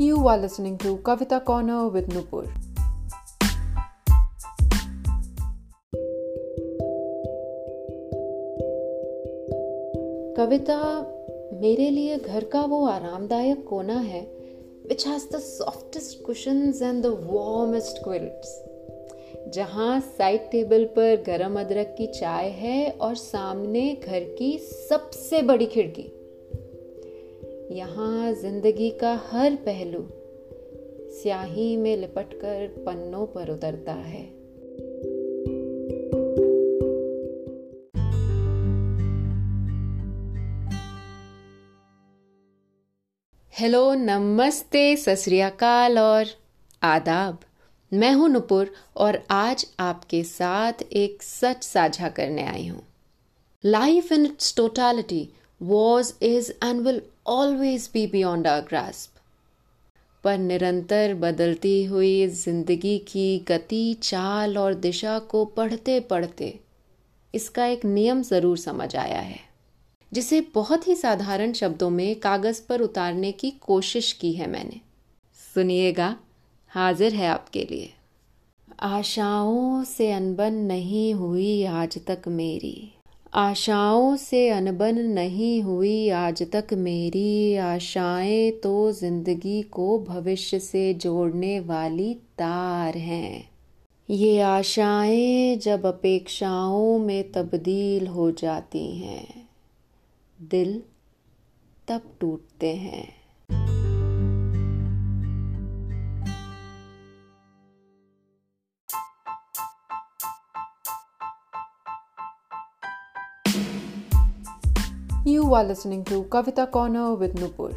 You are listening to Kavita Corner with Nupur. कविता मेरे लिए घर का वो आरामदायक कोना है which has the softest cushions and the warmest quilts. जहाँ साइड टेबल पर गरम अदरक की चाय है और सामने घर की सबसे बड़ी खिड़की यहाँ ज़िंदगी का हर पहलू स्याही में लिपटकर पन्नों पर उतरता है। हेलो, नमस्ते सस्रियाकाल और आदाब। मैं हूँ नुपुर और आज आपके साथ एक सच साझा करने आई हूँ। Life in its totality was is and will always be beyond our grasp पर निरंतर बदलती हुई ज़िंदगी की गति, चाल और दिशा को पढ़ते पढ़ते इसका एक नियम ज़रूर समझ आया है, जिसे बहुत ही साधारण शब्दों में कागज़ पर उतारने की कोशिश की है मैंने। सुनिएगा, हाजिर है आपके लिए। आशाओं से अनबन नहीं हुई आज तक मेरी। आशाओं से अनबन नहीं हुई आज तक मेरी। आशाएँ तो ज़िंदगी को भविष्य से जोड़ने वाली तार हैं। ये आशाएँ जब अपेक्षाओं में तब्दील हो जाती हैं, दिल तब टूटते हैं। You are listening to Kavita Corner with Nupur.